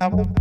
unravel.